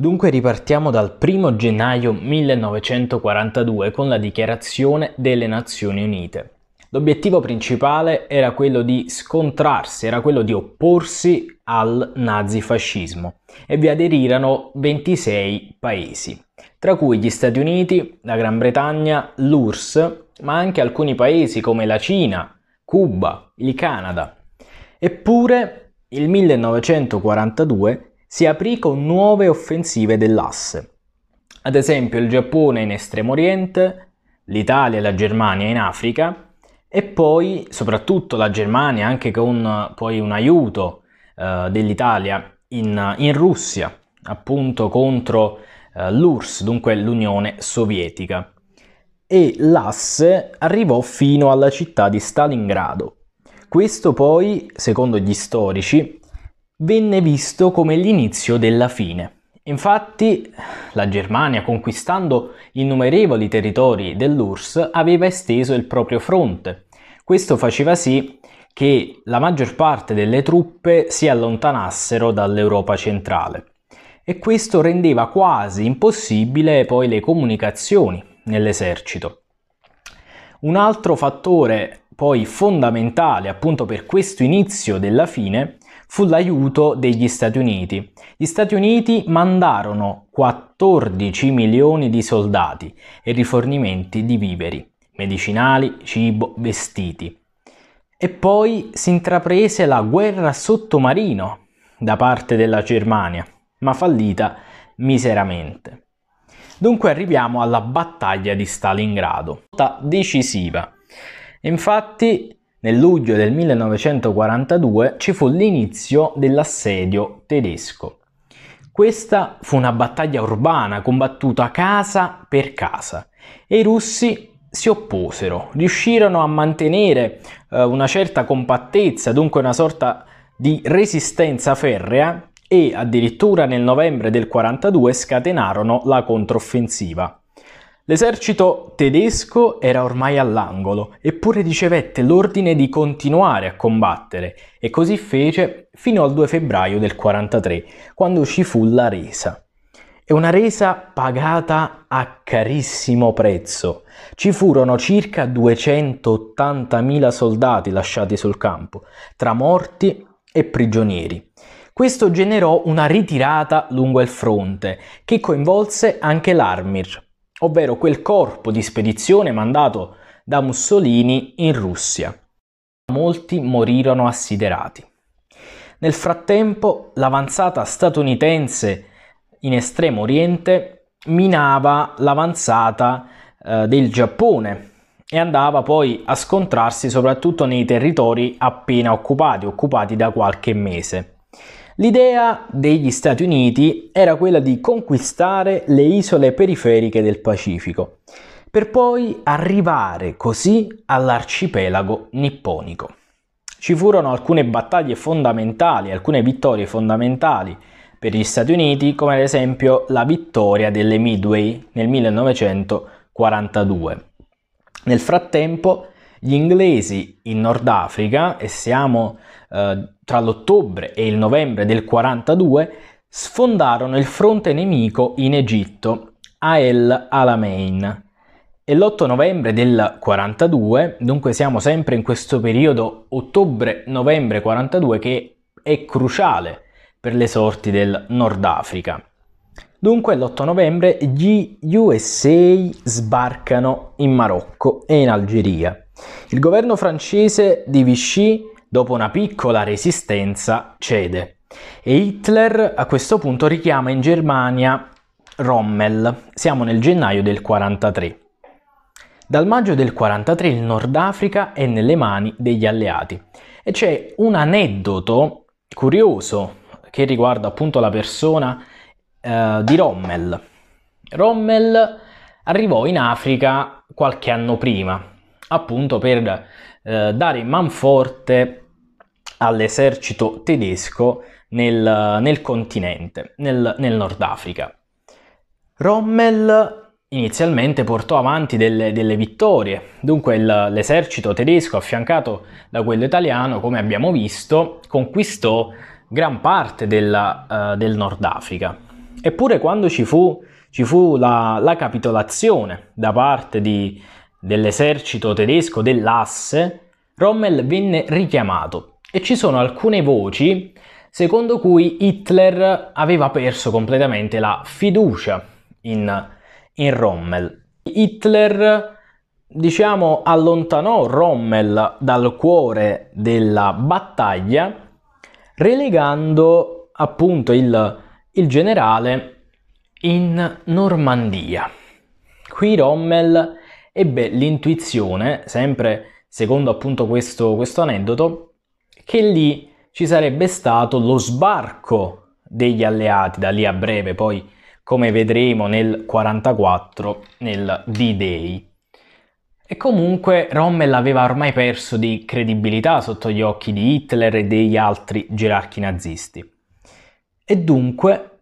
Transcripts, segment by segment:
Dunque ripartiamo dal 1 gennaio 1942 con la dichiarazione delle Nazioni Unite. L'obiettivo principale era quello di scontrarsi, era quello di opporsi al nazifascismo e vi aderirono 26 paesi, tra cui gli Stati Uniti, la Gran Bretagna, l'URSS, ma anche alcuni paesi come la Cina, Cuba, il Canada. Eppure il 1942 si aprì con nuove offensive dell'asse. Ad esempio il Giappone in Estremo Oriente, l'Italia e la Germania in Africa e poi soprattutto la Germania anche con poi un aiuto eh, dell'Italia in, in, Russia, appunto contro eh, l'URSS, dunque l'Unione Sovietica. E l'asse arrivò fino alla città di Stalingrado. Questo poi, secondo gli storici, venne visto come l'inizio della fine. Infatti la Germania, conquistando innumerevoli territori dell'URSS, aveva esteso il proprio fronte. Questo faceva sì che la maggior parte delle truppe si allontanassero dall'Europa centrale e questo rendeva quasi impossibile poi le comunicazioni nell'esercito. Un altro fattore poi fondamentale appunto per questo inizio della fine fu l'aiuto degli Stati Uniti. Gli Stati Uniti mandarono 14 milioni di soldati e rifornimenti di viveri, medicinali, cibo, vestiti. E poi si intraprese la guerra sottomarino da parte della Germania, ma fallita miseramente. Dunque arriviamo alla battaglia di Stalingrado, decisiva. Infatti nel luglio del 1942 ci fu l'inizio dell'assedio tedesco. Questa fu una battaglia urbana combattuta casa per casa e i russi si opposero, riuscirono a mantenere eh, una certa compattezza, dunque una sorta di resistenza ferrea e addirittura nel novembre del 42 scatenarono la controffensiva. L'esercito tedesco era ormai all'angolo, eppure ricevette l'ordine di continuare a combattere e così fece fino al 2 febbraio del 43, quando ci fu la resa. E una resa pagata a carissimo prezzo. Ci furono circa 280.000 soldati lasciati sul campo, tra morti e prigionieri. Questo generò una ritirata lungo il fronte, che coinvolse anche l'Armir, ovvero quel corpo di spedizione mandato da Mussolini in Russia. Molti morirono assiderati. Nel frattempo l'avanzata statunitense in estremo oriente minava l'avanzata eh, del Giappone e andava poi a scontrarsi soprattutto nei territori appena occupati, occupati da qualche mese. L'idea degli Stati Uniti era quella di conquistare le isole periferiche del Pacifico, per poi arrivare così all'arcipelago nipponico. Ci furono alcune battaglie fondamentali, alcune vittorie fondamentali per gli Stati Uniti, come ad esempio la vittoria delle Midway nel 1942. Nel frattempo, gli inglesi in Nord Africa, e siamo eh, tra l'ottobre e il novembre del 42, sfondarono il fronte nemico in Egitto, a El Alamein. E l'8 novembre del 42, dunque siamo sempre in questo periodo ottobre-novembre 42 che è cruciale per le sorti del Nord Africa. Dunque l'8 novembre gli USA sbarcano in Marocco e in Algeria. Il governo francese di Vichy dopo una piccola resistenza, cede e Hitler a questo punto richiama in Germania Rommel. Siamo nel gennaio del 43. Dal maggio del 43 il Nord Africa è nelle mani degli alleati e c'è un aneddoto curioso che riguarda appunto la persona eh, di Rommel. Rommel arrivò in Africa qualche anno prima, appunto per eh, dare manforte all'esercito tedesco nel, nel continente, nel, nel, Nord Africa. Rommel inizialmente portò avanti delle, delle vittorie, dunque il, l'esercito tedesco affiancato da quello italiano, come abbiamo visto, conquistò gran parte della, uh, del Nord Africa. Eppure quando ci fu, ci fu la, la, capitolazione da parte di, dell'esercito tedesco dell'Asse, Rommel venne richiamato e ci sono alcune voci secondo cui Hitler aveva perso completamente la fiducia in, in Rommel. Hitler, diciamo, allontanò Rommel dal cuore della battaglia, relegando appunto il, il generale in Normandia. Qui Rommel ebbe l'intuizione, sempre secondo appunto questo, questo aneddoto, che lì ci sarebbe stato lo sbarco degli alleati da lì a breve, poi come vedremo nel 44 nel D-Day. E comunque Rommel aveva ormai perso di credibilità sotto gli occhi di Hitler e degli altri gerarchi nazisti. E dunque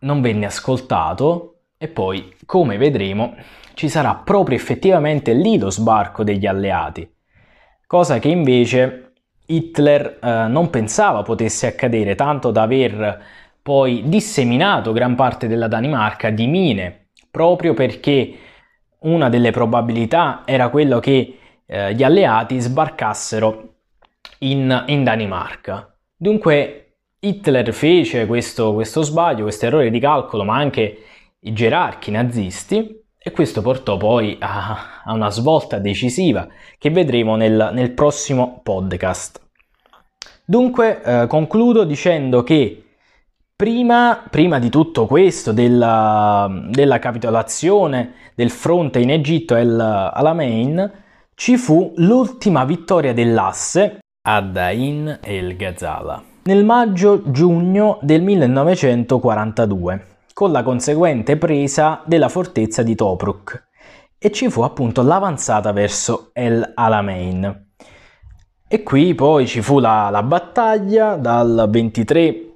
non venne ascoltato e poi, come vedremo, ci sarà proprio effettivamente lì lo sbarco degli alleati, cosa che invece Hitler eh, non pensava potesse accadere, tanto da aver poi disseminato gran parte della Danimarca di mine, proprio perché una delle probabilità era quello che eh, gli alleati sbarcassero in, in, Danimarca. Dunque Hitler fece questo, questo sbaglio, questo errore di calcolo, ma anche i gerarchi nazisti, e questo portò poi a, a una svolta decisiva che vedremo nel, nel prossimo podcast. Dunque eh, concludo dicendo che prima, prima di tutto questo, della, della, capitolazione del fronte in Egitto El Alamein, ci fu l'ultima vittoria dell'asse ad Ain el Ghazala nel maggio-giugno del 1942 con la conseguente presa della fortezza di Tobruk e ci fu appunto l'avanzata verso El Alamein. E qui poi ci fu la, la battaglia dal 23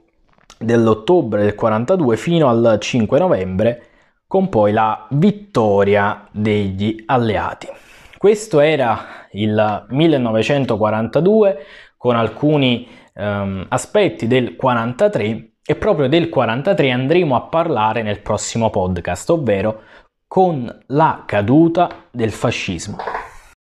dell'ottobre del 42 fino al 5 novembre con poi la vittoria degli alleati. Questo era il 1942 con alcuni um, aspetti del 43 e proprio del 43 andremo a parlare nel prossimo podcast, ovvero con la caduta del fascismo.